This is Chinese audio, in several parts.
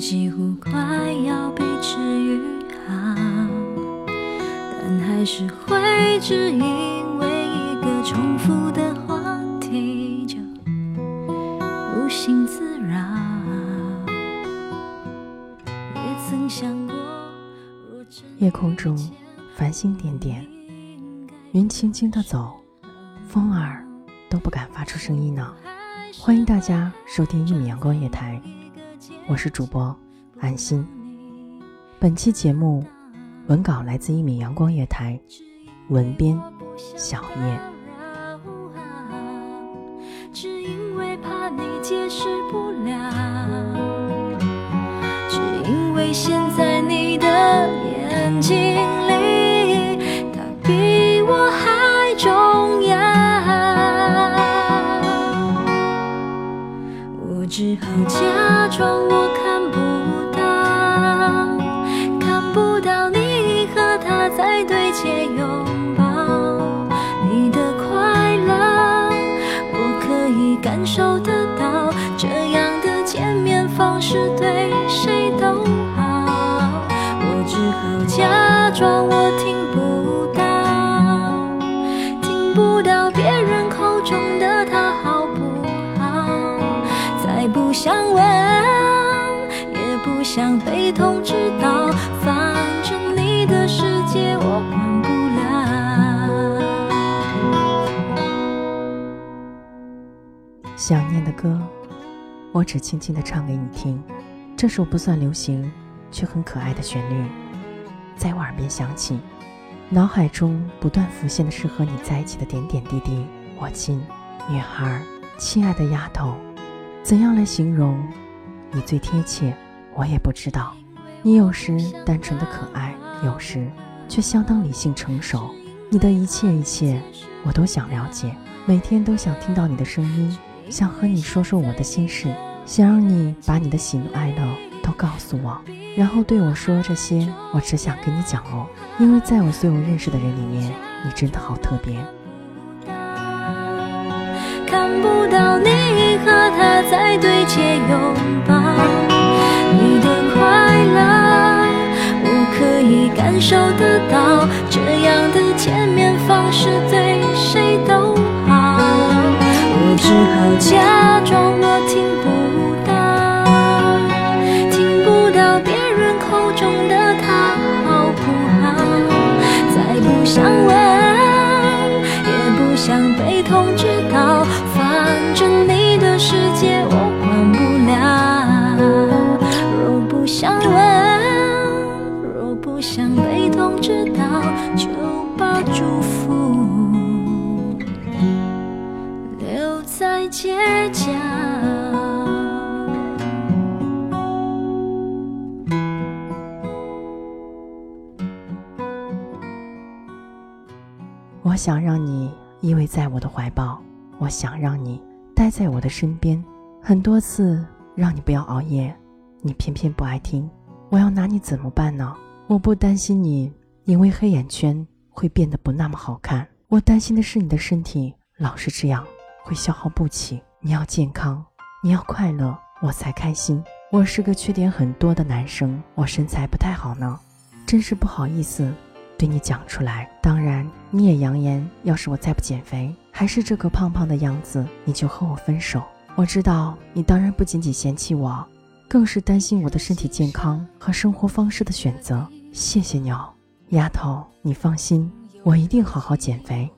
几乎快要被治愈好，但还是会只因为一个重复的话题就无心自扰。也曾想过，夜空中繁星点点，云轻轻的走，风儿都不敢发出声音呢。欢迎大家收听一米阳光夜台，我是主播安心。本期节目文稿来自一米阳光夜台，文编小叶。只因为怕你解释不了，只因为现在你的眼睛里，他比我还重要。我只好将窗不想问，也不想被通知到，反正你的世界我管不了。想念的歌，我只轻轻地唱给你听。这首不算流行，却很可爱的旋律，在我耳边响起，脑海中不断浮现的是和你在一起的点点滴滴。我亲，女孩，亲爱的丫头，怎样来形容你最贴切？我也不知道。你有时单纯的可爱，有时却相当理性成熟。你的一切一切，我都想了解，每天都想听到你的声音。想和你说说我的心事，想让你把你的喜怒哀乐都告诉我，然后对我说这些，我只想跟你讲哦，因为在我所有认识的人里面，你真的好特别。看不和他在对接拥抱，你的快乐我可以感受得到，这样的见面方式对谁都好。我只好假我想让你依偎在我的怀抱，我想让你待在我的身边。很多次让你不要熬夜，你偏偏不爱听。我要拿你怎么办呢？我不担心你因为黑眼圈会变得不那么好看，我担心的是你的身体老是这样会消耗不起。你要健康，你要快乐，我才开心。我是个缺点很多的男生，我身材不太好呢，真是不好意思对你讲出来。当然，你也扬言，要是我再不减肥，还是这个胖胖的样子，你就和我分手。我知道你当然不仅仅嫌弃我，更是担心我的身体健康和生活方式的选择。谢谢你哦，丫头，你放心，我一定好好减肥。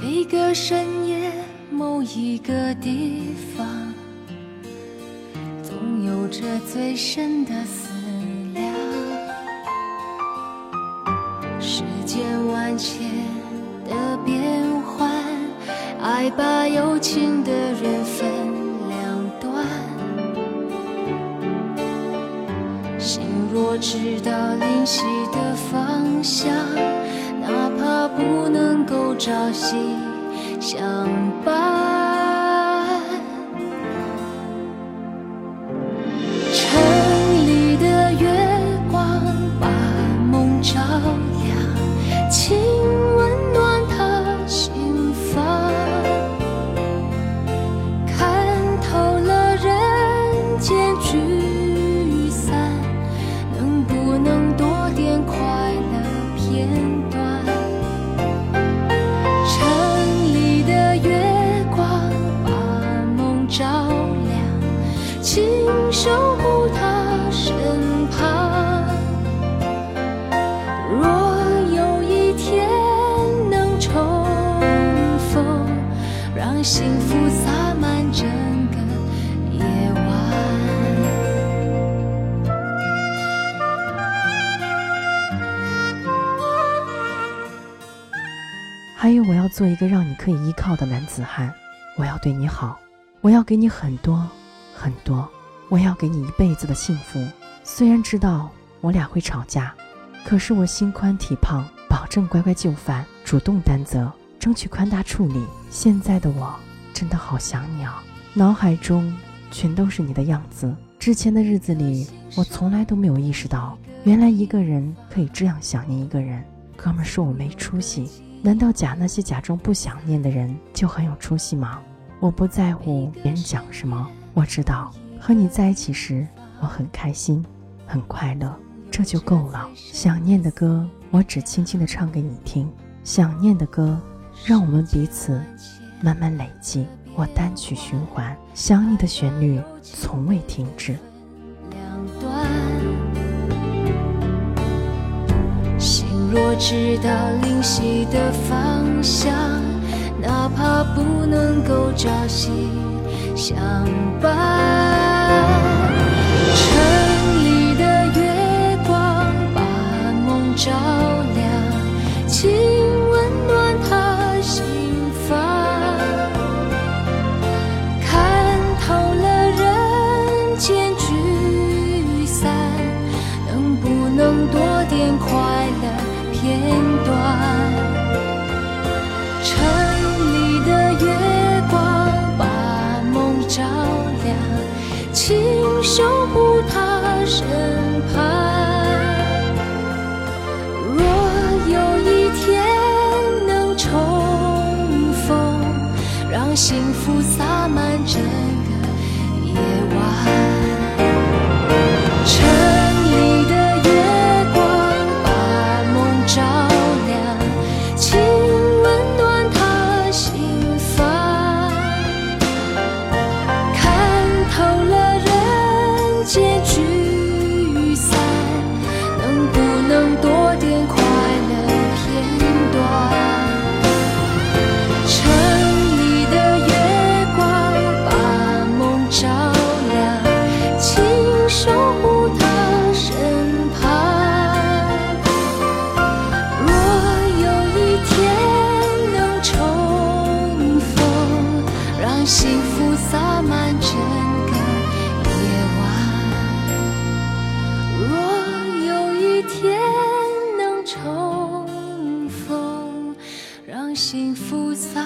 每个深夜。某一个地方，总有着最深的思爱把有情的人分两端。心若知道灵犀的方向，哪怕不能够朝夕。相伴，还有，我要做一个让你可以依靠的男子汉。我要对你好，我要给你很多很多。我要给你一辈子的幸福，虽然知道我俩会吵架，可是我心宽体胖，保证乖乖就范，主动担责，争取宽大处理。现在的我真的好想你啊，脑海中全都是你的样子。之前的日子里，我从来都没有意识到，原来一个人可以这样想念一个人。哥们说我没出息，难道假那些假装不想念的人就很有出息吗？我不在乎别人讲什么，我知道。和你在一起时，我很开心，很快乐，这就够了。想念的歌，我只轻轻地唱给你听。想念的歌，让我们彼此慢慢累积。我单曲循环，想你的旋律从未停止。若知道灵犀的方向，哪怕不能够朝夕相伴。幸福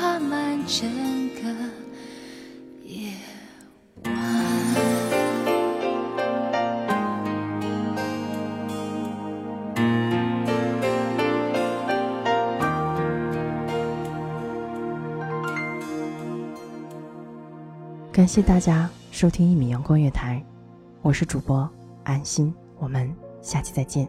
洒满整个夜晚。感谢大家收听一米阳光月台，我是主播安心，我们下期再见。